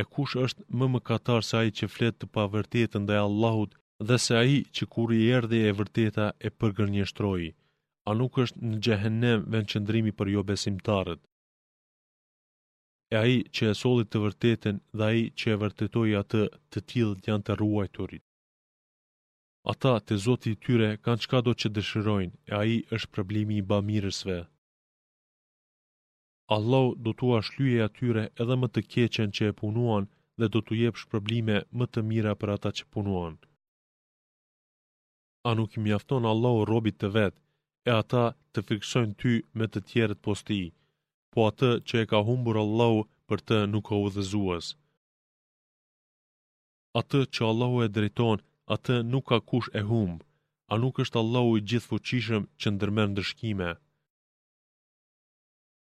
E kush është më mëkatar se ai që flet të pavërtetën ndaj Allahut dhe se ai që kur i erdhi e vërteta e përgënjeshtroi? A nuk është në Xhehenem vendqëndrimi për jobesimtarët? E ai që e solli të vërtetën dhe ai që e vërtetoi atë, të tillët janë të ruajturit. Ata te Zoti i tyre kanë çkado që dëshirojnë, e ai është shpërblimi i bamirësve. Allahu do t'ua shlyejë atyre edhe më të keqen që e punuan dhe do t'u japë shpërblime më të mira për ata që punuan. A nuk i mjafton Allahu robit të vet, e ata të frikësojnë ty me të tjerët pos tij, po atë që e ka humbur Allahu për të nuk ka udhëzues. Atë që Allahu e drejton, atë nuk ka kush e humb. A nuk është Allahu i gjithëfuqishëm që ndërmerr ndëshkime?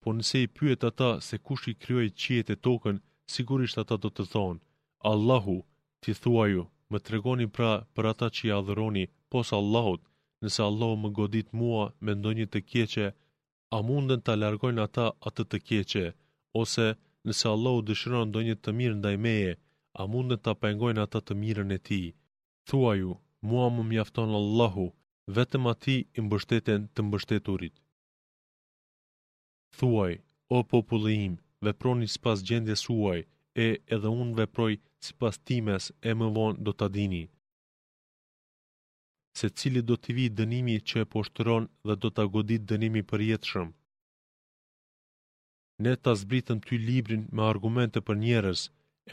Por nëse i pyet ata se kush i krijoi qiejt e tokën, sigurisht ata do të thonë, Allahu, ti thuaju, më tregoni pra për ata që i adhuroni pos Allahut, nëse Allahu më godit mua me ndonjë të keqe, a munden ta largojnë ata atë të keqe, ose, nëse Allahu dëshiron ndonjë të mirë ndaj meje, a munden ta pengojnë ata të mirën e tij? Thuaju, mua më mjafton Allahu, vetëm atij i mbështeten të mbështeturit. Thuaj, O populli im, veproni sipas gjendjes suaj, e edhe unë veproj sipas times e më vonë do ta dini. se cilit do t'i vijë dënimi që e poshtëron dhe do ta goditë dënim i përjetshëm. Ne ta zbritëm ty librin me argumente për njerëz,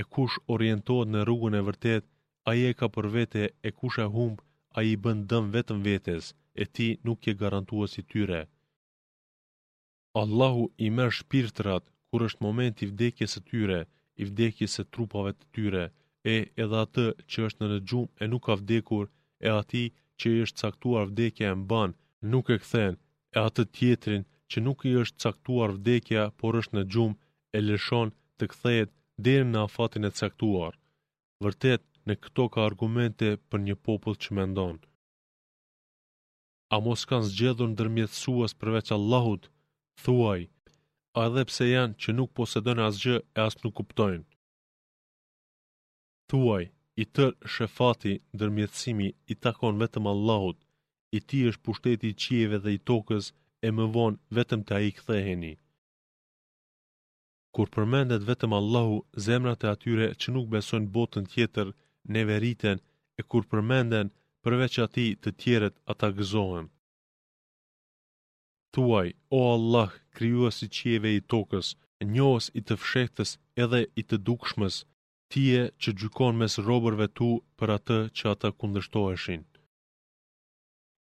e kush orientohet në rrugën e vërtetë, ai e ka për vete e kush e humb ai i bën dëm vetëm vetes e ti nuk je garantues i tyre. Allahu i merr shpirtrat kur është momenti i vdekjes së tyre, i vdekjes së trupave të tyre, e edhe atë që është në në gjumë e nuk ka vdekur, e atij që i është caktuar vdekja e mban, nuk e kthen, e atë tjetrin që nuk i është caktuar vdekja, por është në gjumë, e lëshon të kthehet deri në afatin e caktuar. Vërtet në këto ka argumente për një popull që mendon. A mos kanë zgjedhur ndërmjetësues përveç Allahut? Thuaj, a edhe pse janë që nuk posedojnë asgjë e as nuk kuptojnë. Thuaj, i tërë shefati, ndërmjetësimi, i takon vetëm Allahut, i tij është pushteti i qiejve dhe i tokës e më vonë vetëm te ai ktheheni. Kur përmendet vetëm Allahu, zemrat e atyre që nuk besojnë botën tjetër neveriten e kur përmenden përveç atij të tjerët ata gëzohen. Thuaj, o Allah, krijues i qiejve e i tokës, njohës i të fshehtës edhe i të dukshmës, Ti je që gjykon mes robërve tu për atë që ata kundërshtoheshin.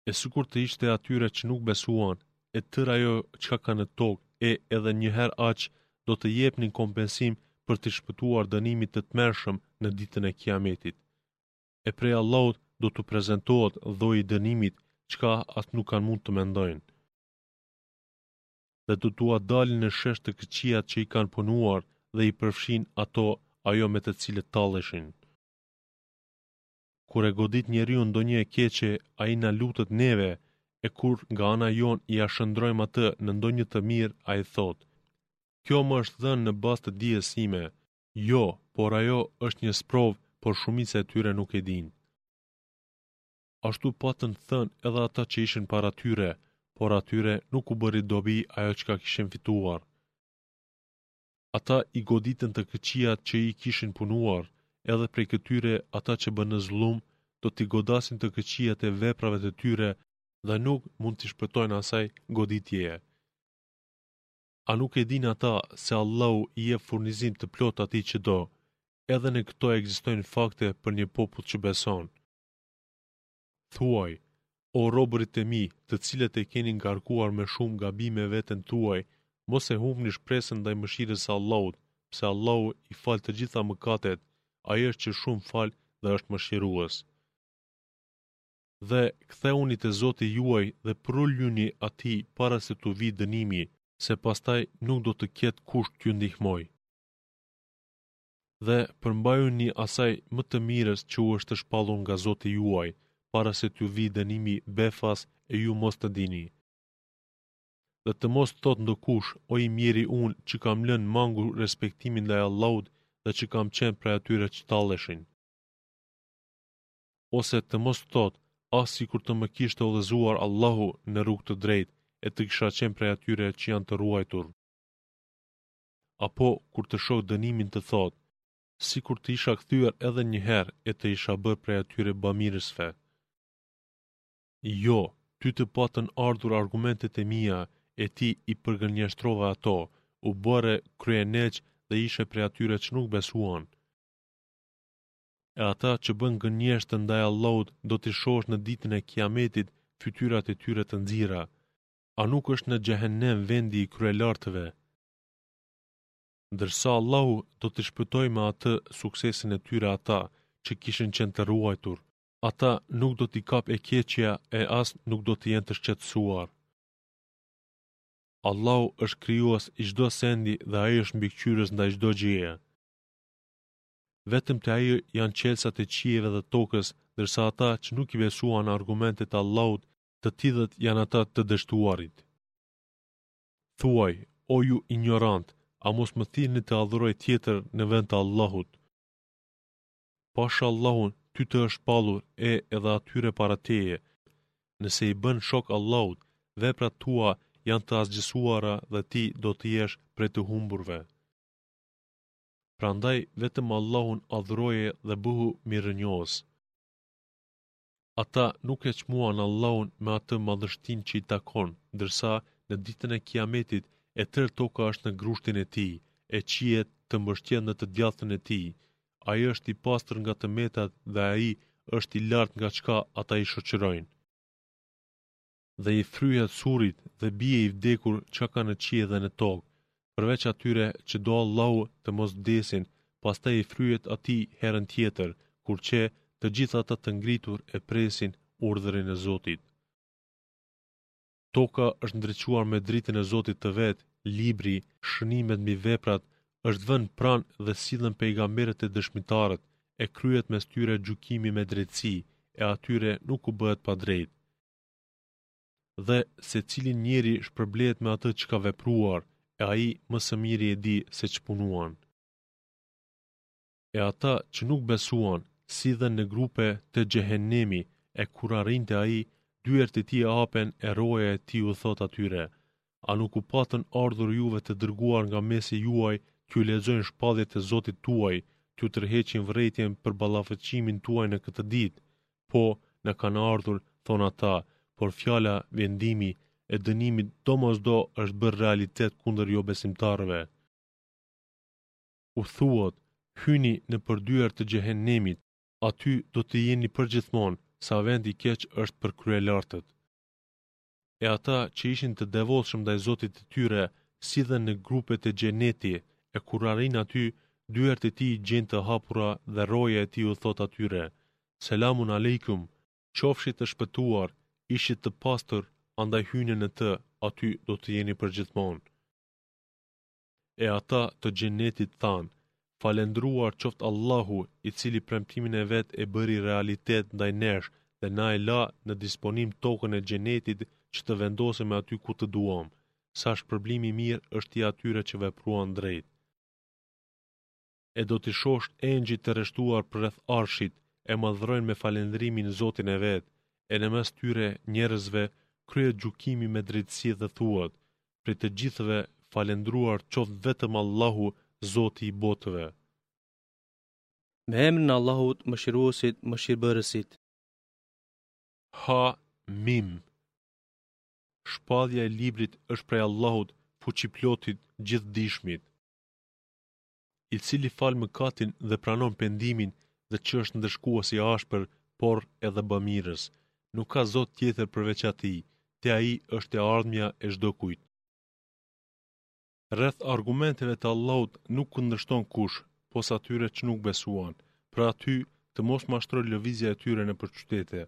e sikur të ishte e atyre që nuk besuan, e tërë ajo çka ka në tokë, e edhe njëherë aq do të jepnin kompensim për t'i shpëtuar dënimit të tmerrshëm në ditën e Kiametit. E prej Allahut do t'u prezentohet lloji i dënimit, çka ata nuk kanë mund të mendojnë. Dhe do t'ua dalin në shesh të këqijat që i kanë punuar dhe i përfshin ata ajo me të cilët talleshin. Kur e godit njeriun ndonjë e keqe, ai na lutet neve, e kur nga ana jonë ia shndërrojmë atë në ndonjë të mirë, ai thotë, Kjo më është dhënë në bazë të dijes sime. Jo, por ajo është një sprovë, por shumica e tyre nuk e dinë. Ashtu patën thënë edhe ata që ishin para tyre, por atyre nuk u bëri dobi ajo çka kishin fituar. Ata i goditën të këqijat që i kishin punuar, edhe prej këtyre ata që bënë zullum do t'i godasin të këqijat e veprave të tyre dhe nuk mund t'i shpëtojnë asaj goditjeje. A nuk e dinë ata se Allahu i jep furnizim të plotë atij që do? Edhe në këto ekzistojnë fakte për një popull që beson. Thuaj, O robërt e mi, të cilët e keni ngarkuar me shumë gabime veten tuaj, mos e humbni shpresën ndaj mëshirës së Allahut, pse Allahu i fal të gjitha mëkatet, Ai është që shumë fal dhe është mëshirues. Dhe, kthehuni te Zoti juaj dhe përuljuni Atij para se t'u vijë dënimi, se pastaj nuk do të ketë kush t'ju ndihmojë. dhe përmbajuni asaj më të mirës që u është shpallur nga Zoti juaj, para se t'ju vijë dënimi befas e ju mos të dini. Dhe të mos thotë ndokush, o i mjeri unë që kam lënë mangu respektimin ndaj Allahut dhe që kam qenë prej atyre që talleshin. Ose të mos thotë, ah sikur të më kishte udhëzuar Allahu në rrugë të drejtë e të kisha qenë prej atyre që janë të ruajtur. apo kur të shohë dënimin të thotë, Sikur të isha kthyer edhe një herë e të isha bërë prej atyre bamirësve. Jo, ty të patën ardhur argumentet e mia e ti i përgënjeshtrove ato, u bëre kryeneç dhe ishe prej atyre që nuk besuan. E ata që bënë gënjeshtër ndaj Allahut do t'i shohësh në ditën e Kiametit fytyrat e tyre të nxira. A nuk është në Xhehenem vendi i kryelartëve? Ndërsa Allahu do t'i shpëtojë me atë suksesin e tyre ata, që kishin qenë të ruajtur, ata nuk do t'i kapë e keqja e as nuk do të jenë të shqetësuar. Allahu është krijues i çdo sendi dhe ai është mbikëqyrës ndaj çdo gjëje. Vetëm te ai janë çelësat e qiejve dhe tokës, ndërsa ata që nuk i besuan argumentet e Allahut të tillët janë ata të dështuarit. Thuaj, o ju injorantë, a mos më thirrni të adhuroj tjetër në vend të Allahut? Pasha Allahun, ty të është shpallur e edhe atyre para teje. Nëse i bën shok Allahut, veprat tua janë të asgjësuara dhe ti do të jesh prej të humburve. Prandaj vetëm Allahun adhuroje dhe bëhu mirënjohës. Ata nuk e çmuan Allahun me atë madhështinë që i takon, ndërsa në ditën e Kiametit e tërë toka është në grushtin e tij, e qiejt të mbështjellë në të djathtën e tij. Ai është i pastër nga të metat dhe ai është i lartë nga çka ata i shoqërojnë. dhe i fryhet surit dhe bie i vdekur çka ka në qiej dhe në tokë, përveç atyre që do Allahu të mos vdesin, pastaj i fryhet atij herën tjetër, kur qe, të gjithë ata të ngritur e presin urdhërin e Zotit. Toka është ndriçuar me dritën e Zotit të vet, libri, shënimet mbi veprat, është vënë pranë dhe sillen pejgamberët e dëshmitarët, e kryhet mes tyre gjykimi me drejtësi, e atyre nuk u bëhet padrejtë. Dhe secili njeri shpërblehet me atë që ka vepruar, e ai më së miri e di se ç'punuan. E ata që nuk besuan, sillen në grupe te Xhehennemi, e kur arrijnë te ai, dyert e tij hapen e roja e tij u thotë atyre, A nuk u patën ardhur juve të dërguar nga mesi juaj t'ju lexojnë shpalljet e Zotit tuaj, t'ju tërheqin vërejtjen për ballafëqimin tuaj në këtë ditë? Po, na kanë ardhur, thonë ata, por fjala, vendimi, e dënimit domosdo është bërë realitet kundër jobesimtarëve. U thuhet, Hyni nëpër dyer të Xhehennemit, aty do të jeni përgjithmonë, sa vend i keq është për kryelartët. e ata që ishin të devotshëm ndaj Zotit të tyre, sillen në grupe te Xheneti, e kur arrijnë aty, dyert e tij i gjejnë të hapura dhe roja e tij u thotë atyre, Selamun alejkum, qofshit të shpëtuar, ishit të pastër, andaj hyni në të, aty do të jeni përgjithmonë. E ata të Xhenetit thanë, Falendëruar qoftë Allahu, i cili premtimin e Vet e bëri realitet ndaj nesh dhe na e la në disponim tokën e Xhenetit që të vendosemi aty ku të duam. Sa shpërblim i mirë është i atyre që vepruan drejt! e do t'i shohsh engjëjt të rreshtuar përreth Arshit e madhërojnë me falendrimin Zotin e vet, e në mes tyre, njerëzve, kryhet gjykimi me drejtësi dhe thuhet, Prej të gjithëve, falendruar qoftë vetëm Allahu, Zoti i botëve. Me emrin e Allahut, Mëshiruesit, Mëshirbërësit. Ha, Mim. Shpallja e librit është prej Allahut, Fuqiplotit, Gjithdijshmit. i cili fal mëkatin dhe pranon pendimin dhe që është ndëshkues i ashpër, por edhe bamirës. Nuk ka Zot tjetër përveç Atij, te Ai është e ardhmja e çdo kujt. Rreth argumenteve të Allahut nuk kundërshton kush, pos atyre që nuk besuan, pra ty të mos mashtrojë lëvizja e tyre nëpër qytete.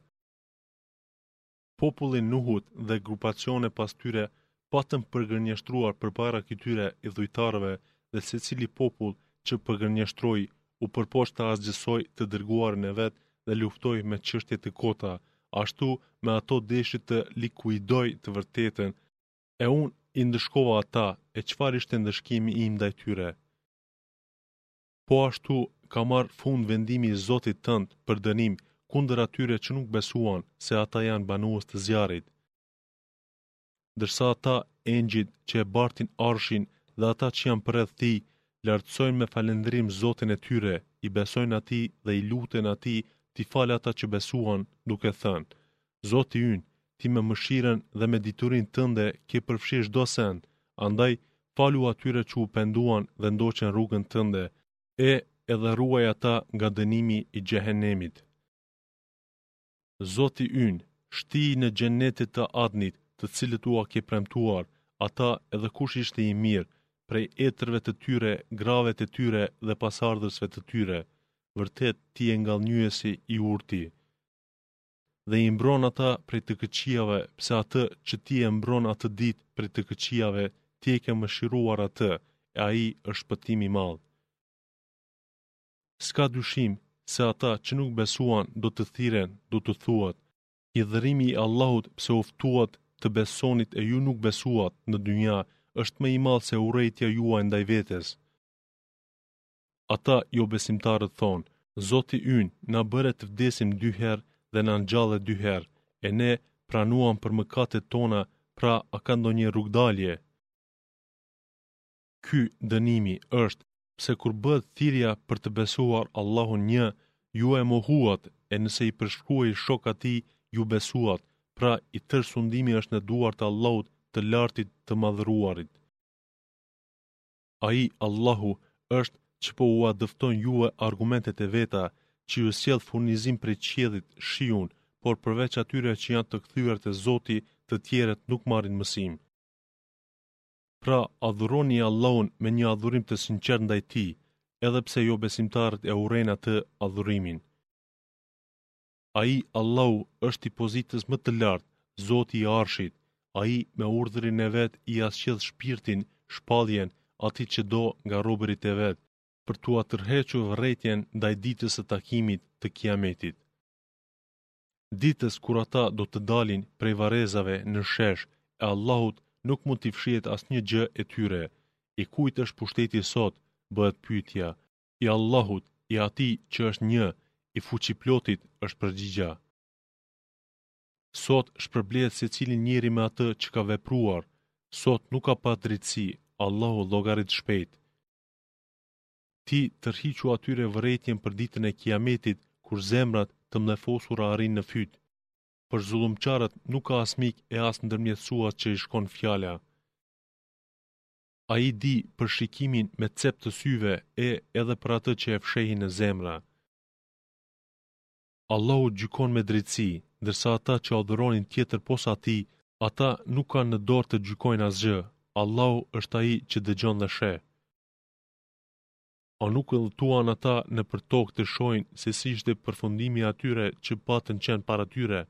Populli i Nuhut dhe grupacione pas tyre patën përgënjeshtruar përpara këtyre idhujtarëve dhe secili popull që përgënjeshtroi u përpoq ta asgjësojë të dërguarin e vet dhe luftoi me çështje të kota, ashtu me ato deshti të likuidojë të vërtetën, e unë i ndëshkova ata, e çfarë ishte ndëshkimi im ndaj tyre? Po ashtu, ka marrë fund vendimi i Zotit tënd për dënim kundër atyre që nuk besuan se ata janë banues të zjarrit. Ndërsa ata, engjëjt që e bartin arshin dhe ata që janë përreth tij, lartësojnë me falënderim Zotin e tyre, i besojnë Atij dhe i luten Atij t'i falë ata që besuan, duke thënë, Zoti ynë, Ti me mëshirën dhe me diturinë Tënde ke përfshirë çdo send, andaj, falu atyre që u penduan dhe ndoqen rrugën Tënde, e, edhe ruaji ata nga dënimi i Xhehenemit. Zoti ynë, shtiji në Xhennetet e Adnit, të cilët ua ke premtuar, ata edhe kush ishte i mirë, prej etërve të tyre, grave të tyre dhe pasardhësve të tyre. Vërtet, Ti je Ngadhënjyesi i Urti. dhe i mbron ata prej të këqijave, pse atë që ti e mbron atë ditë prej të këqijave, ti e ke mëshiruar atë, e ai është shpëtim i madh. S'ka dyshim se ata që nuk besuan do të thirren, do t'u thuhet, Hidhërimi i Allahut pse u ftuat të besonit e ju nuk besuat në dynja është më i madh se urrejtja juaj ndaj vetes. Ata jobesimtarët thonë, Zoti ynë na bëre të vdesim dy herë dhe na ngjalle dy herë, e ne pranuam për mëkatet tona, pra a ka ndonjë rrugëdalje? Ky, dënimi, është, pse kur bëhet thirrja për të besuar Allahun Një, ju e mohuat, e nëse i përshkruhej shokë atij, ju besuat, pra i tërë sundimi është në duar të Allahut të Lartit të Madhëruarit. Ai, Allahu, është që po ua dëfton juve argumentet e veta, që ju sjell furnizim prej qiellit, shiun, por përveç atyre që janë të kthyer te Zoti, të tjerët nuk marrin mësim. Pra, adhuroni Allahun me një adhurim të sinqertë ndaj Tij, edhe pse jobesimtarët e urrejnë atë, adhurimin. Ai, Allahu, është i pozitës më të lartë, Zoti i Arshit. Ai, me urdhërin e Vet, ia sjell shpirtin, shpalljen, atij që do, nga robërit e Vet, për t'ua tërhequr vërejtjen ndaj Ditës së Takimit, të Kiametit. Ditës kur ata do të dalin prej varrezave në shesh, e Allahut nuk mund t'i fshihet asnjë gjë e tyre. I kujt është pushteti sot? bëhet pyetja. i Allahut, i Atij që është Një, i Fuqiplotit, është përgjigja. Sot shpërblehet secili njeri me atë që ka vepruar, sot nuk ka padrejtësi, Allahu llogarit shpejt. Ti tërhiqu atyre vërejtjen për ditën e Kiametit, kur zemrat të mllefosura arrijnë në fyt. Për zullumqarët nuk ka as mik e as ndërmjetësuas që i shkon fjala. Ai di për shikimin me cep të syve e edhe për atë që e fshehin në zemra. Allahu gjykon me drejtësi, ndërsa ata që adhuronin tjetër pos atij, ata nuk kanë në dorë të gjykojnë asgjë, Allahu është ai që dëgjon dhe sheh. A nuk udhëtuan ata nëpër tokë të shohin se si ishte përfundimi i atyre që patën qenë para tyre?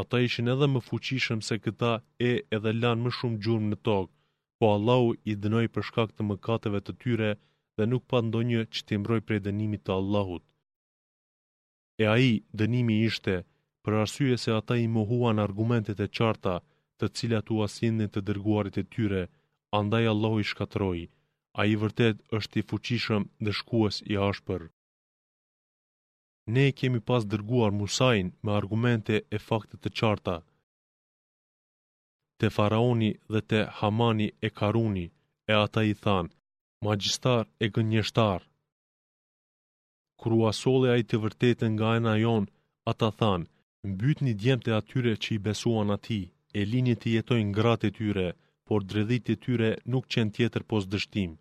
ata ishin edhe më të fuqishëm se këta e edhe lanë më shumë gjurmë në tokë, po Allahu i dënoi për shkak të mëkateve të tyre dhe nuk pat ndonjë që t'i mbrojë prej dënimit të Allahut. E ai, dënimi ishte, për arsye se ata i mohuan argumentet e qarta, të cilat ua sjellnin të dërguarit e tyre, andaj Allahu i shkatërroi. Ai vërtet është i fuqishëm ndëshkues i ashpër. Ne e kemi pas dërguar Musain me argumente e fakte të qarta te Faraoni dhe te Hamani e Karuni, e ata i thanë, Magjistar e gënjeshtar! Kur ua solli ai të vërtetën nga ana jonë, ata thanë, Mbytni djemtë e atyre që i besuan atij, e lini të jetojnë gratë e tyre, por dredhitë e tyre nuk qenë tjetër pos dështim.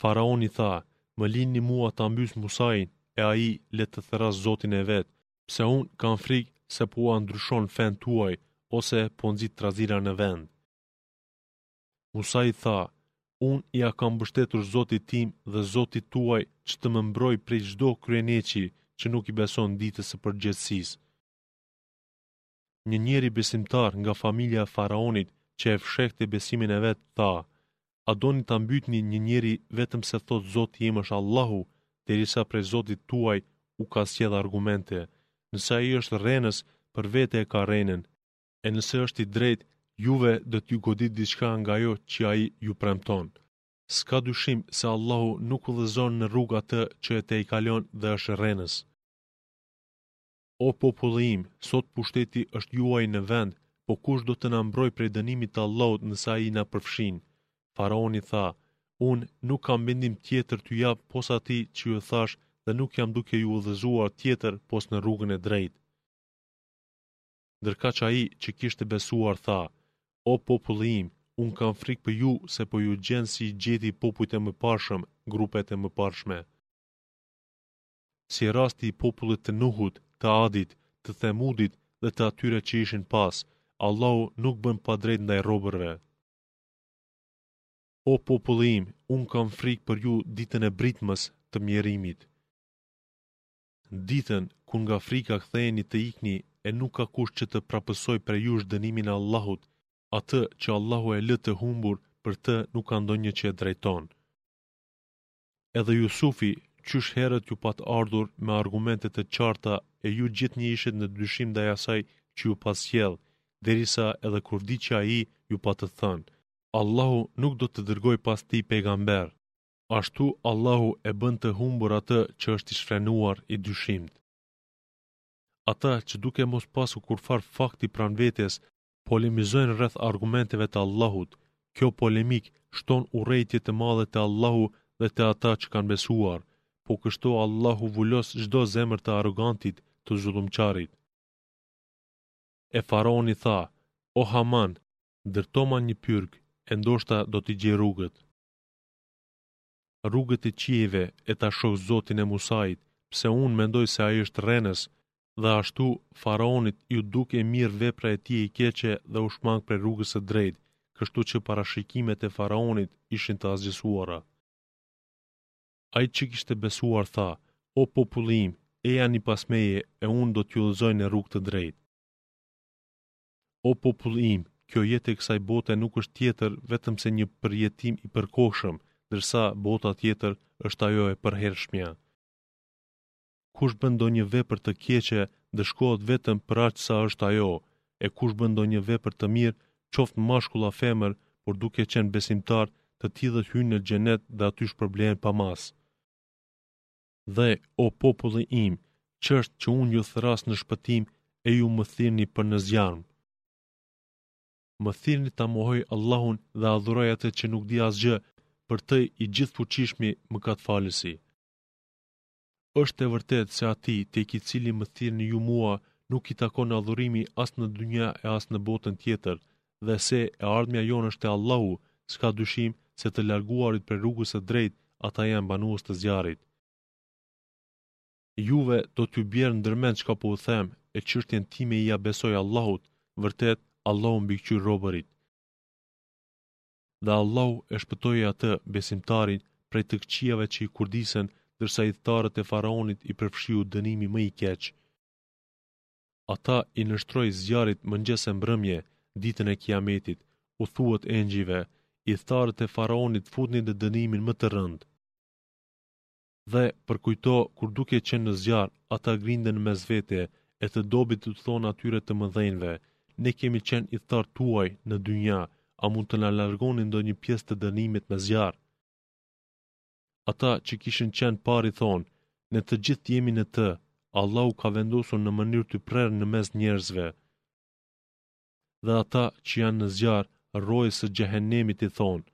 Faraoni tha, Më lini mua ta mbys Musain, e ai le të thërras Zotin e vet, pse unë kam frikë se po ua ndryshon fenë tuaj, ose po nxit trazira në vend. Musai tha, Unë ia kam mbështetur Zotit tim dhe Zotit tuaj që të më mbrojë prej çdo kryeneçi që nuk i beson Ditës së Përgjegjësisë. Një njeri besimtar nga familja e faraonit që e fshehte besimin e vet tha: A doni ta mbytni një njeri vetëm se thotë Zoti im është Allahu, derisa prej Zotit tuaj u ka sjell argumente? Nëse ai është rrenës, për vete e ka rrenën. E nëse është i drejtë, juve do t'ju godit diçka nga ajo që ai ju premton. S'ka dyshim se Allahu nuk udhëzon në rrugë atë që e tejkalon dhe është rrenës. O populli im, sot pushteti është juaj në vend, po kush do të na mbrojë prej dënimit të Allahut nëse ai na përfshin? Faraoni tha, Unë nuk kam mendim tjetër t'ju jap pos atij që ju thash dhe nuk jam duke ju udhëzuar tjetër pos në rrugën e drejtë. Ndërkaq ai që kishte besuar tha, O populli im, unë kam frikë për ju se po ju gjen si i gjeti popujt e mëparshëm, grupet e mëparshme. si rasti i popullit të Nuhut, të Adit, të Themudit dhe të atyre që ishin pas, Allahu nuk bën padrejtë ndaj robërve. O populli im, unë kam frikë për ju ditën e britmës, të mjerimit. Ditën, kur nga frika ktheheni të ikni e nuk ka kush që të prapësojë prej jush dënimin e Allahut, atë që Allahu e lë të humbur, për të nuk ka ndonjë që e drejton. Edhe Jusufi, qysh herët ju pat ardhur me argumente të qarta e ju gjithnjë ishit në dyshim ndaj asaj që ju pat sjellë, derisa edhe kur vdiq ai ju patët thënë, Allahu nuk do të dërgojë pas tij pejgamber. Ashtu Allahu e bën të humbur atë që është i shfrenuar, i dyshimtë. Ata që duke mos pasë kurrfarë fakti pranë vetes, polemizojnë rreth argumenteve të Allahut, kjo polemikë shton urrejtje të madhe te Allahu dhe te ata që kanë besuar. Po kështu Allahu vulos çdo zemër të arrogantit, të zullumqarit. E faraoni tha, O Haman, ndërtoma një pyrg, e ndoshta do t'i gjej rrugët. rrugët e qiejve e ta shoh Zotin e Musait, pse unë mendoj se ai është rrenës, dhe ashtu Faraonit iu duk e mirë vepra e tij e keqe dhe u shmang prej rrugës së drejtë, kështu që parashikimet e Faraonit ishin të asgjësuara. Ai që kishte besuar tha, O populli im, ejani pas meje e unë do t'ju udhëzoj në rrugë të drejtë. O populli im, kjo jetë e kësaj bote nuk është tjetër vetëmse një përjetim i përkohshëm, ndërsa bota tjetër është ajo e përhershmja. Kush bën ndonjë vepër të keqe, ndëshkohet vetëm për aq sa është ajo, e kush bën ndonjë vepër të mirë, qoftë mashkull a femër, por duke qenë besimtar, të tillët hyjnë në Xhenet dhe aty shpërblehen pa masë. Dhe, o populli im, ç'është që unë ju thërras në shpëtim e ju më thirrni për në zjarr? Më thirrni ta mohoj Allahun dhe adhuroj atë që nuk di asgjë, për të i gjithëfuqishmi mëkatfalësi. Është e vërtetë se atij tek i cili më thirrni ju mua, nuk i takon adhurimi as në dynja e as në botën tjetër, dhe se e ardhmja jonë është te Allahu, s'ka dyshim se të larguarit prej rrugës së drejtë ata janë banues të zjarrit. Juve do t'ju bjerë ndërmend çka po u them, e çështjen time ia besoj Allahut, vërtet, Allahu mbikëqyr robërit. Dhe Allahu e shpëtoi atë, besimtarin, prej të këqijave që i kurdisën, ndërsa ithtarët e faraonit i përfshiu dënimi më i keq. Ata i nënshtrohen zjarrit mëngjes e mbrëmje, ditën e Kiametit, u thuhet engjëjve, Ithtarët e faraonit futni në dënimin më të rëndë. Dhe, përkujto, kur duke qenë në zjarr, ata grinden në mes vete, e të dobëtit u thonë atyre të mëdhenjve, Ne kemi qenë ithtarë tuaj, në dynja, a mund të na largoni ndonjë pjesë të dënimit me zjarr? Ata që kishin qenë pari thonë, Ne të gjithë jemi në të, Allahu ka vendosur në mënyrë të prerë në mes njerëzve. Dhe ata që janë në zjarr, rojës së xhehenemit i thonë,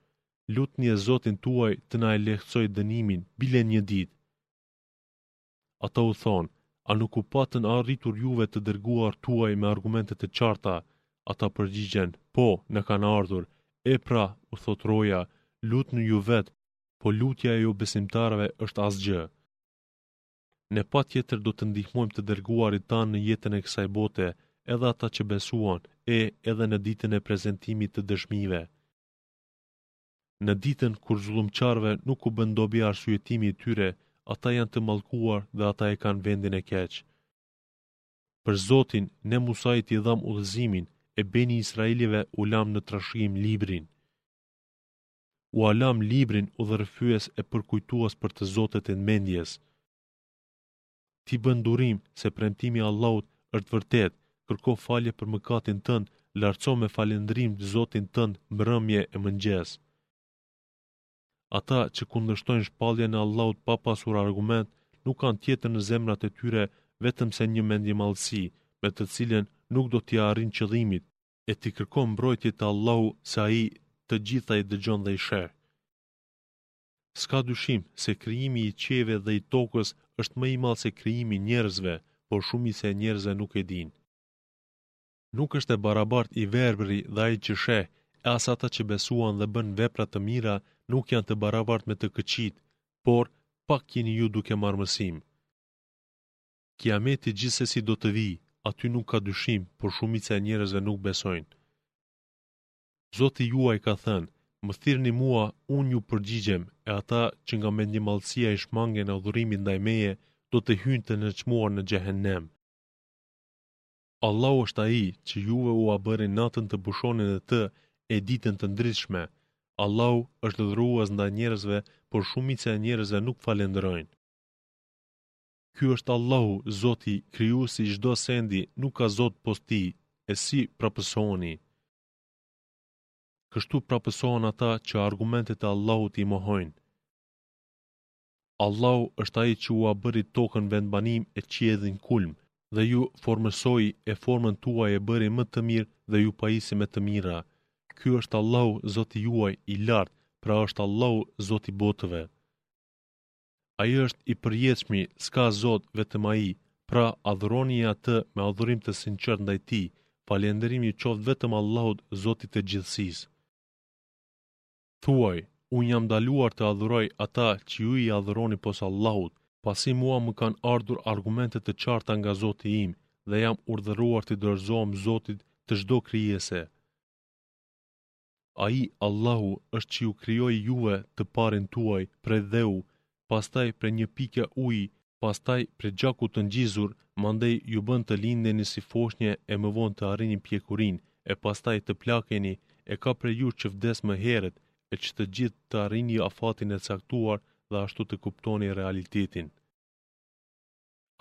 Lutnie Zotin tuaj të na e lehtësojë dënimin, bile një ditë. Ata u thonë, A nuk u patën arritur juve të dërguar tuaj me argumente të qarta? Ata përgjigjen, Po, na kanë ardhur. E pra, u thotë Roja, lutuni ju vetë, po lutja e jobesimtarëve është asgjë. Ne patjetër do të ndihmojmë të dërguarit tanë në jetën e kësaj bote, edhe ata që besuan, e, edhe në ditën e prezentimit të dëshmive. Në ditën kur zullumqarëve nuk u bën dobi arsyetimi i tyre, ata janë të mallkuar dhe ata e kanë vendin e keq. Për Zotin, ne Musait i dhamë udhëzimin, e Beni Israilive u lamë në trashëgim Librin. Ua lamë Librin udhërrëfyes e përkujtues për të zotët e mendjes. Ti bën durim se premtimi i Allahut është vërtetë, kërko falje për mëkatin tënd, lartëso me falëndrim Zotin tënd mbrëmje e mëngjes. Ata që kundërshtojnë shpalljen e Allahut pa pasur argument, nuk kanë tjetër në zemrat e tyre vetëm se një mendjemadhësi, me të cilën nuk do t'ia arrijnë qëllimit, e ti kërko mbrojtje te Allahu se Ai të gjitha i dëgjon dhe i sheh. S'ka dyshim se krijimi i qiejve dhe i tokës është më i madh se krijimi i njerëzve, por shumica e njerëzve nuk e dinë. Nuk është e barabartë i verbëri dhe ai që sheh, e as ata që besuan dhe bënë vepra të mira nuk janë të barabartë me të këqijtë, por, pak jeni ju duke marrë mësim. Kiameti gjithsesi do të vijë, aty nuk ka dyshim, por shumica e njerëzve nuk besojnë. Zoti juaj ka thënë, Më thirrni mua, unë ju përgjigjem, e ata, që nga mendjemadhësia i shmangen adhurimit ndaj meje, do të hyjnë të nënçmuar në Xhehenem. Allahu është Ai, që juve ua bëri natën të pushoni në të, e ditën të ndritshme. Allahu është dhurues ndaj njerëzve, por shumica e njerëzve nuk falënderojnë. Ky është Allahu Zoti krijuesi i çdo sendi nuk ka Zot pos tij e si prapësoheni? Kështu prapësohen ata që argumentet e Allahut i mohojnë Allahu është ai që ua bëri tokën vendbanim e qiellin kulm dhe ju formësoi e formën tuaj e bëri më të mirë dhe ju pajisi me të mira. Ky është Allahu Zoti juaj i lartë, pra është Allahu Zoti i botëve. Ai është i përjetshmi, s'ka zot, vetëm Ai, pra adhuronie Atë me adhurim të sinqertë ndaj Tij, falënderim i qoftë vetëm Allahut, Zotit të gjithësisë. Thuaj, Unë jam ndaluar të adhuroj ata që ju i adhuroni pos Allahut, pasi mua më kanë ardhur argumente të qarta nga Zoti im dhe jam urdhëruar t'i dorëzohem Zotit të çdo krijese. Ai, Allahu, është që ju krijoi juve të parin tuaj prej dheu, pastaj prej një pike uji, pastaj prej gjakut të ngjizur, mandej ju bën të lindeni si foshnje e më vonë të arrini pjekurinë, e pastaj të plakeni, e ka prej ju që vdes më herët, e që të gjithë të arrini afatin e caktuar dhe ashtu të kuptoni realitetin.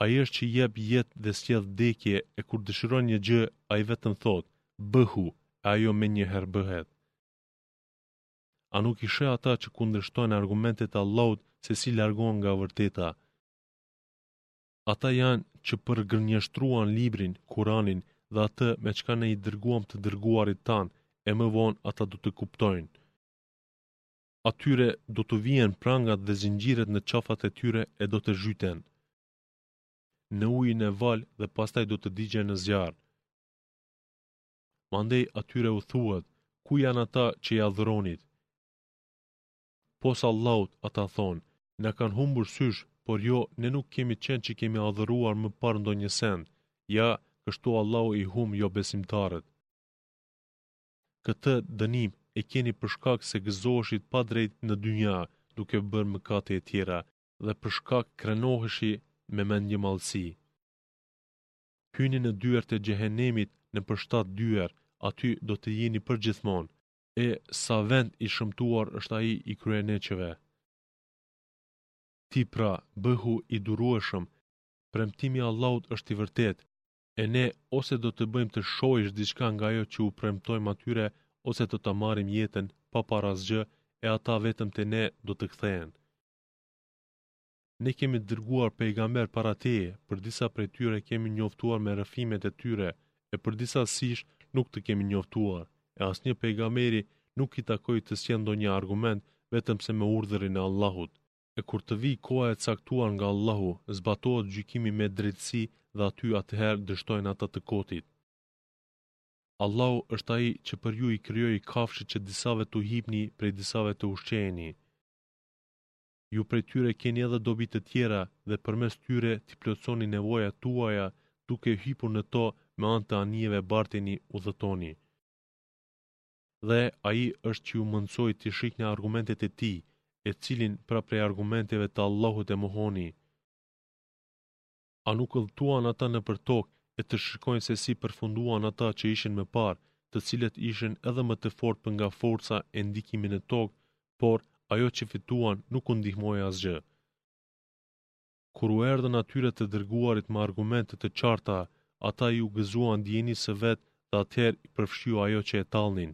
Ai është që jep jetë dhe sjell vdekje e kur dëshiron një gjë, ai vetëm thotë, Bëhu! e ajo menjëherë bëhet. A nuk i sheh ata që kundërshtojnë argumentet e Allahut se si largohen nga e vërteta? Ata janë që përgënjeshtruan librin, Kur'anin, dhe atë me çka ne i dërguam të dërguarit tanë, e më vonë ata do të kuptojnë. atyre do t'u vihen prangat dhe zinxhirët në qafat e tyre e do të zhyten në ujin e valë dhe pastaj do të digjen në zjarr. Mandej atyre u thuhet, ku janë ata që i adhuronit? Pos Allahut, ata thonë, na kanë humbur sysh, por jo, ne nuk kemi qenë që kemi adhuruar më parë ndonjë send. Ja, kështu Allahu i humb jobesimtarët. Këtë dënim e keni për shkak se gëzoheshit pa të drejtë në dynja, duke bërë mëkate e tjera, dhe për shkak krenoheshit me mendjemadhësi. Hyni në dyert e Xhehenemit nëpër shtatë dyer, aty do të jeni përgjithmonë. E sa vend i shëmtuar është ai i kryeneçeve! Ti pra, bëhu i durueshëm! Premtimi i Allahut është i vërtetë. e ne ose do të bëjmë të shohësh diçka nga ajo që u premtojmë atyre ose do ta marrim jetën pa parë asgjë e ata vetëm te ne do të kthehen. Ne kemi dërguar pejgamberë para teje, për disa prej tyre kemi njoftuar me rrëfimet e tyre, e për disa sish nuk të kemi njoftuar, e asnjë pejgamberi nuk i takoi të sjellë ndonjë argument vetëm se me urdhërin e Allahut. E kur të vijë koha e caktuar nga Allahu, zbatohet gjykimi me drejtësi dhe aty atëherë dështojnë ata të kotit. Allahu është ai që për ju i krijoi kafshët që disave t'u hipni prej disave të ushqeheni. Ju prej tyre keni edhe dobi të tjera dhe përmes tyre t'i plotësoni nevojat tuaja duke hipur në to me anë të anijeve barteni, udhëtoni. dhe ai është që ju mundësoi t'i shihni argumentet e tij, e cilin pra prej argumenteve të Allahut e mohoni. A nuk udhëtuan ata nëpër tokë e të shikojnë se si përfunduan ata që ishin më parë, të cilët ishin edhe më të fortë për nga forca e ndikimi në tokë, por ajo që fituan nuk u ndihmoi asgjë. Kur u erdhën atyre të dërguarit me argumente të qarta, ata iu gëzuan dijenisë së vet dhe atëherë i përfshiu ajo që e tallnin.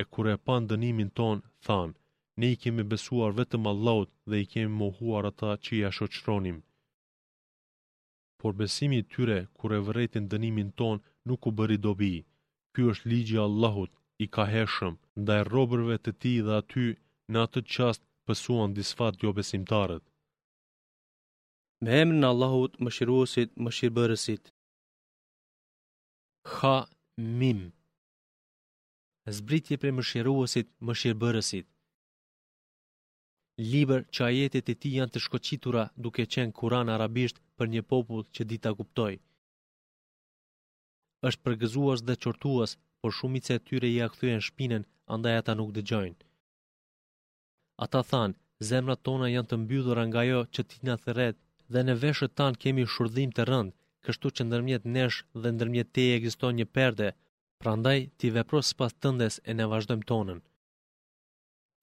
E kur e panë dënimin tonë, thanë, ne i kemi besuar vetëm Allahut dhe i kemi mohuar ata që ia shoqëronim. por besimi i tyre kur e vërejtën dënimin tonë nuk u bëri dobi. Ky është ligji i Allahut, i kahershëm, ndaj robërve të Tij dhe aty, në atë çast, pësuan disfatë jobesimtarët. Me emrin e Allahut, Mëshiruesit, Mëshirbërësit. Ha, Mim. Zbritje prej Mëshiruesit, Mëshirbërësit. Libër që ajetet e tij janë të shkoqitura duke qenë Kuran arabisht për një popull që di ta kuptojë. Është përgëzues dhe qortues, por shumica e tyre ia kthyen shpinën, andaj ata nuk dëgjojnë. Ata thanë, zemrat tona janë të mbyllura nga ajo që ti na thërret dhe në veshët tanë kemi shurdhim të rëndë, kështu që ndërmjet nesh dhe ndërmjet teje ekziston një perde, prandaj ti vepro sipas tëndes e ne vazhdojmë tonën.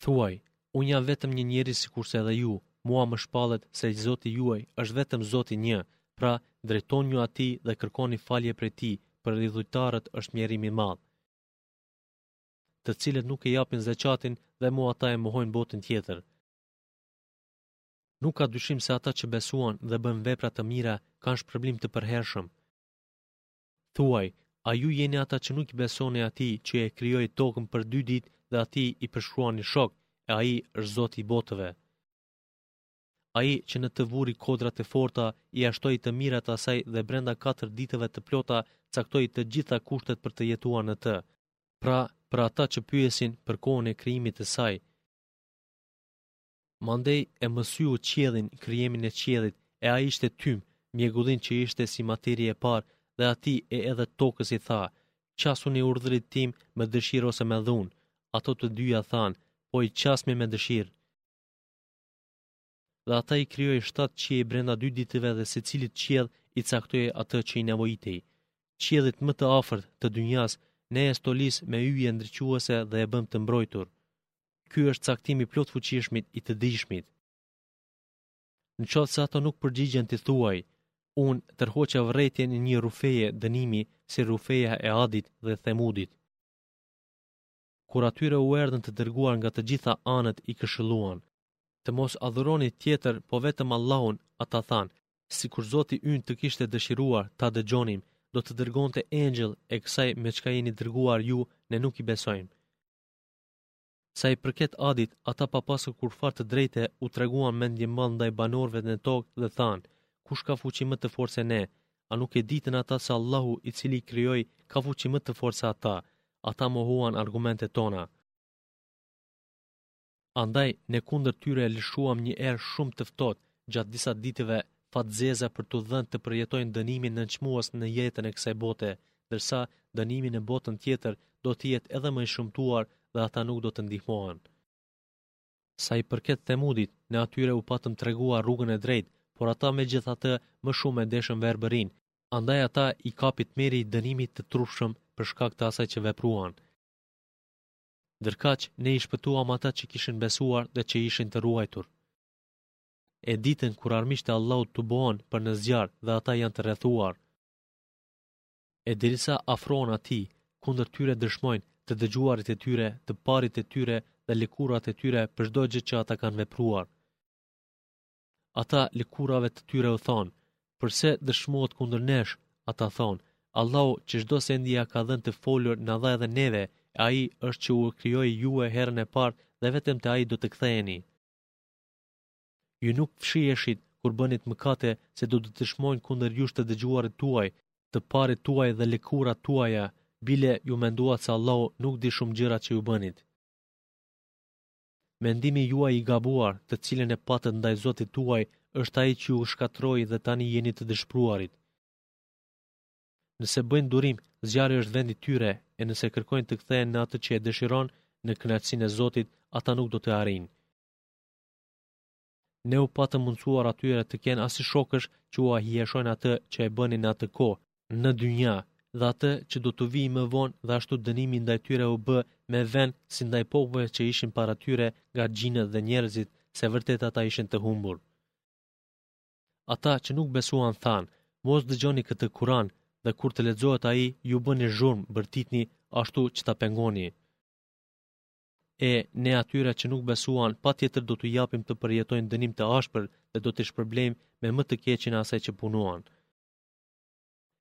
Thuaj, Unë jam vetëm një njeri sikurse edhe ju, mua më shpallet se Zoti juaj është vetëm Zoti një, pra drejtonju Atij dhe kërkoni falje prej Tij, për idhujtarët është mjerim i madh. Të cilët nuk e japin zeqatin dhe mu ata e mohojnë botën tjetër. Nuk ka dyshim se ata që besuan dhe bënë vepra të mira kanë shpërblim të përhershëm. Thuaj, a ju jeni ata që nuk i besoni Atij që e krijoi tokën për dy ditë dhe Atij i përshkruani shok, e Ai është Zoti i botëve? Ai që në të vuri kodrat e forta, ia shtoi të mirat asaj dhe brenda katër ditëve të plota caktoi të gjitha kushtet për të jetuar në të. Pra, për ata që pyesin për kohën e krijimit të saj, Mandej e mësyu qiellin, krijimin e qiellit, e ai ishte tym, mjegullinë që ishte si materie e parë, dhe atij edhe tokës i tha, qasuni urdhrit tim me dëshirë ose me dhunë. Ato të dyja thanë, po i qasmi me dëshirë. Dhe ata i krijoi shtatë qiej brenda dy ditëve dhe secilit qiell i caktoi atë që i nevojitej. Qiellin më të afërt të dynjasë, ne e stolisëm me yje ndriçuese dhe e bëmë të mbrojtur. Ky është caktim i të plotfuqishmit i të dijshmit. Në qoftë se ato nuk përgjigjen ti thuaj, u tërhoqa vërejtjen me një rrufe dënimi si rrufeja e Adit dhe Themudit. Kur atyre u erdhën të dërguar nga të gjitha anët i këshilluan, të mos adhuroni tjetër po vetëm Allahun, ata thanë, sikur Zoti ynë të kishte dëshiruar ta dëgjonim, do të dërgonte engjëll e kësaj me çka jeni dërguar ju ne nuk i besojmë. Sa i përket Adit, ata pa pasë kurrfarë të drejte, u treguan mendjemëdhenj ndaj banorëve në tokë dhe thanë, Kush ka fuqi më të fortë se ne? A nuk e ditën ata se Allahu, i Cili i krijoi, ka fuqi më të fortë se ata? Ata mohuan argumentet tona. Andaj, ne kundër tyre lëshuam një erë shumë të ftohtë, gjatë disa ditëve, fatzeza për t'u dhënë të përjetojnë dënimin nënçmues në jetën e kësaj bote, ndërsa dënimi në botën tjetër do të jetë edhe më i shëmtuar dhe ata nuk do të ndihmohen. Sa i përket Themudit, ne atyre u patëm treguar rrugën e drejtë, por ata megjithatë më shumë e deshën verbërinë, andaj ata i kapi tmerri i dënimit të turpshëm për shkak të asaj që vepruan. Ndërkaq, ne i shpëtuam ata që kishin besuar dhe që ishin të ruajtur. E ditën kur armiqtë e Allahut tubohen për në zjarr dhe ata janë të rrethuar, E derisa afrohen atij, kundër tyre dëshmojnë, të dëgjuarit e tyre, të parit e tyre dhe lëkurat e tyre për çdo gjë që ata kanë vepruar. Ata lëkurave të tyre u thonë, përse dëshmuat kundër nesh, ata thonë, Allahu që çdo sendi ia ka dhënë të folur na dha edhe neve, e ai është që u krijoi juve herën e parë dhe vetëm te ai do të ktheheni. Ju nuk fshiheshit kur bënit mëkate se do të dëshmojnë kundër jush të dëgjuarit tuaj, të parit tuaj dhe lëkurat tuaja, bile ju menduat se Allahu nuk di shumë gjëra që ju bënit. Mendimi juaj i gabuar, të cilin e patët ndaj Zotit tuaj, është ai që ju shkatërroi dhe tani jeni të dëshpruarit. Nëse bëjnë durim, zjarri është vendi i tyre, e nëse kërkojnë të kthehen në atë që e dëshiron, në kënaqësinë e Zotit, ata nuk do të arrijnë. Ne u patëm mundësuar atyre të kenë asi shokësh që ua hijeshojnë atë që e bënin në atë kohë, në dynja, dhe atë që do t'u vijë më vonë dhe ashtu dënimi ndaj tyre u bë me vend si ndaj popujve që ishin para tyre nga xhinët dhe njerëzit se vërtet ata ishin të humbur. Ata që nuk besuan thanë, mos dëgjoni këtë kuran dhe kur të lexohet ai ju bëni zhurmë bërtitni ashtu që ta pengoni. E, ne atyre që nuk besuan, patjetër do t'u japim të përjetojnë dënim të ashpër dhe do t'i shpërblejmë me më të keqen asaj që punuan.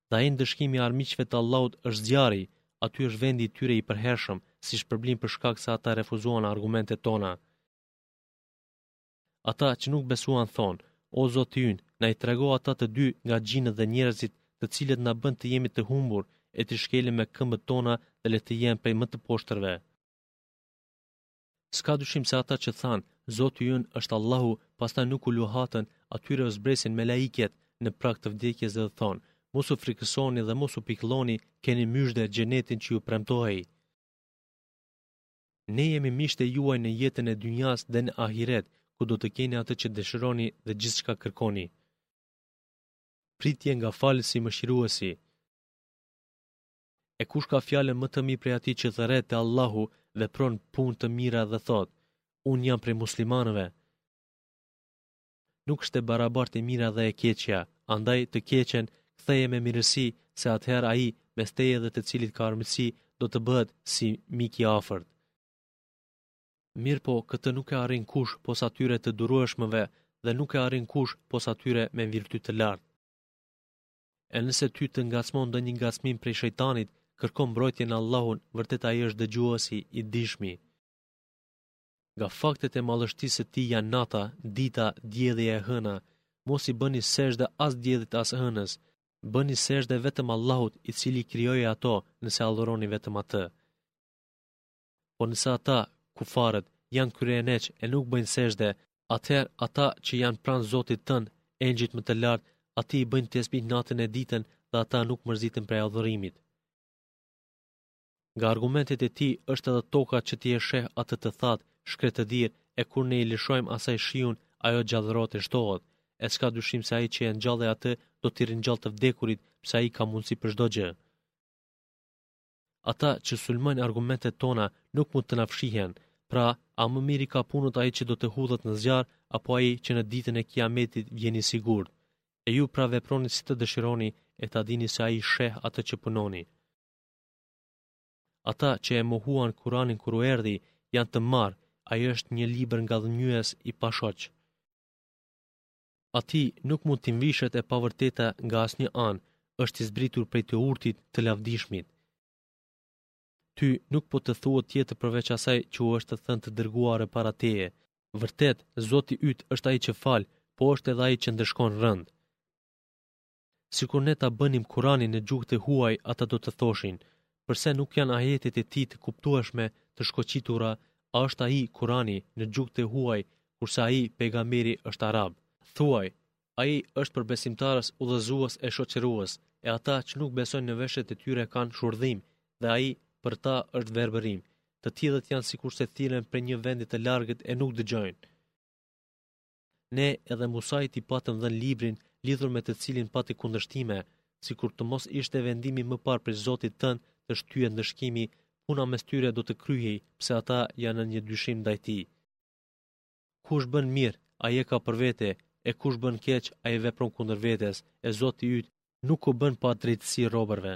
Dhe ai ndëshkim i armiqve të Allahut është zjarri, aty është vendi i tyre i përhershëm, si shpërblim për shkak se ata refuzuan argumentet tona. Ata që nuk besuan thonë, O Zoti ynë, na i trego ata të dy nga xhinët dhe njerëzit, të cilët na bënë të jemi të humbur e t'i shkelim me këmbët tona dhe le të jenë prej më të poshtërve. S'ka dyshim se ata që thanë, Zoti ynë është Allahu, pastaj nuk u luhatën, atyre u zbresin melaiket në prag të vdekjes dhe thonë, mos u frikësoni dhe mos u pikëlloni, keni myzhde xhenetin që ju premtohej. Ne jemi miqtë e juaj në jetën e dynjasë dhe në ahiret, ku do të keni atë që dëshironi dhe gjithçka kërkoni. Pritje nga Falësi Mëshiruesi. E kush ka fjalë më të mirë prej atij që thërret te Allahu, vepron punë të mira dhe thotë: Unë jam prej muslimanëve. Nuk është e barabartë e mira dhe e keqja, andaj të keqen ktheje me mirësi, se atëherë ai mes teje dhe të cilit ka armiqësi do të bëhet si mik i afërt. Mirpo këtë nuk e arrin kush pos atyre të durueshmëve dhe nuk e arrin kush pos atyre me virtyt të lartë. E nëse ty të ngacmon ndonjë ngacmim prej shejtanit, kërko mbrojtje në Allahun, vërtet ai është dëgjuesi i dijshmi. Nga faktet e madhështisë së Tij janë nata, dita, dielli e hëna. Mos i bëni sexhde as diellit as hënës. Bëni sexhde vetëm Allahut, i Cili krijoi ato, nëse adhuroni vetëm Atë. Po nëse ata, qufarët, janë kryeneç e nuk bëjnë sexhde, atëherë ata që janë pranë Zotit tënd, Engjëjt më të Lartë, Atij i bëjnë tesbih natën e ditën dhe ata nuk mërziten prej adhurimit. Nga argumentet e tij është edhe toka që ti e sheh atë të thatë, shkretëtirë, e kur ne i lëshojmë asaj shiun, ajo gjallërohet e shtohet. E s'ka dyshim se ai që e ngjalli atë, do t'i ringjallë të vdekurit, pse ai ka mundësi për çdo gjë. Ata që sulmojnë argumentet tona nuk mund të na fshihen. Pra, a më mirë i ka punët ai që do të hudhet në zjarr apo ai që në ditën e Kiametit vjen i sigurt? E ju pra veproni si të dëshironi e ta dini se ai sheh atë që punoni. Ata që e mohuan Kur'anin kur u erdhi janë të marrë, ai është një libër ngadhënjyes i pashoq. Atij nuk mund t'i mvishet e pavërteta nga asnjë anë, është i zbritur prej të urtit të lavdishmit. Ty nuk po të thuhet tjetër përveç asaj që u është thënë të dërguarve para teje. Vërtet, Zoti yt është ai që fal, po është edhe ai që ndëshkon rëndë. Sikur ne ta bënim Kuranin në gjuhë të huaj ata do të thoshin, përse nuk janë ajetet e tij të kuptueshme të shkoqitura, a është ai, Kurani, në gjuhë të huaj, kurse ai, Pejgamberi, është arab. Thuaj, Ai është për besimtarët udhëzues e shoqërues, e ata që nuk besojnë në veshët e tyre kanë shurdhim, dhe ai, për ta, është verbërim. Të tillët janë sikurse thirren prej një vendi të largët e nuk dëgjojnë. Ne edhe Musait i patëm dhënë librin lidhur me të cilin pati kundërshtime, sikur të mos ishte vendimi më parë prej Zotit tënd të shtyhet ndëshkimi, puna mes tyre do të kryhej, pse ata janë në një dyshim ndaj tij. Kush bën mirë, ai e ka për vete, e kush bën keq, ai e vepron kundër vetes, e Zoti yt nuk u bën padrejtësi robërve.